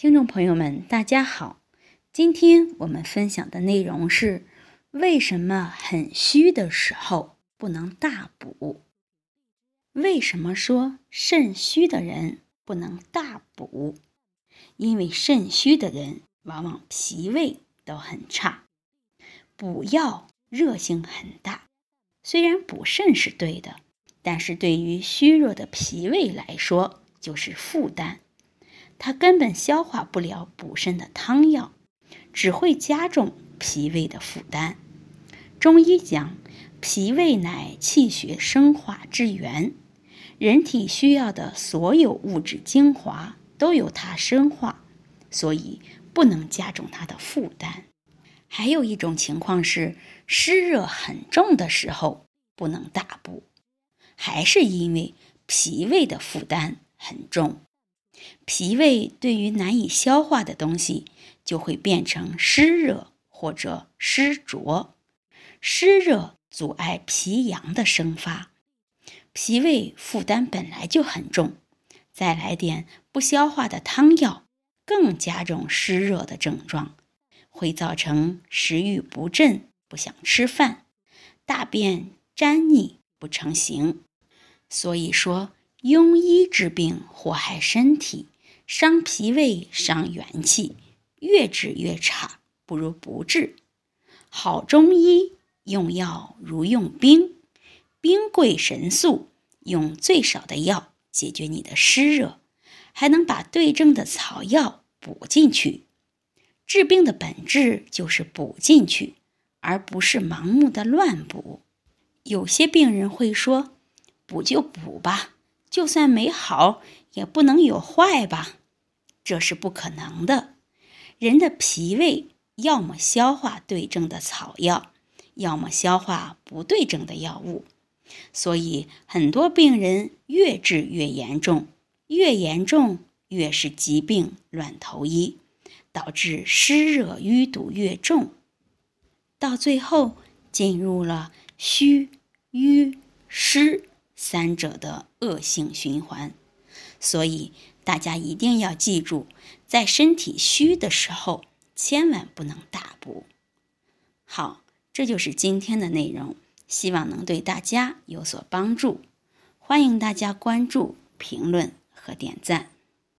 听众朋友们，大家好。今天我们分享的内容是：为什么很虚的时候不能大补？为什么说肾虚的人不能大补？因为肾虚的人往往脾胃都很差，补药热性很大。虽然补肾是对的，但是对于虚弱的脾胃来说就是负担。它根本消化不了补肾的汤药，只会加重脾胃的负担。中医讲，脾胃乃气血生化之源，人体需要的所有物质精华都由它生化，所以不能加重它的负担。还有一种情况是湿热很重的时候不能大补，还是因为脾胃的负担很重。脾胃对于难以消化的东西，就会变成湿热或者湿浊。湿热阻碍脾阳的生发，脾胃负担本来就很重，再来点不消化的汤药，更加重湿热的症状，会造成食欲不振、不想吃饭、大便粘腻不成形。所以说。庸医治病祸害身体，伤脾胃，伤元气，越治越差，不如不治。好中医用药如用兵，兵贵神速，用最少的药解决你的湿热，还能把对症的草药补进去。治病的本质就是补进去，而不是盲目的乱补。有些病人会说：“补就补吧。”就算没好，也不能有坏吧？这是不可能的。人的脾胃要么消化对症的草药，要么消化不对症的药物。所以很多病人越治越严重，越严重越是疾病乱投医，导致湿热淤堵越重，到最后进入了虚瘀湿。三者的恶性循环，所以大家一定要记住，在身体虚的时候，千万不能大补。好，这就是今天的内容，希望能对大家有所帮助。欢迎大家关注、评论和点赞。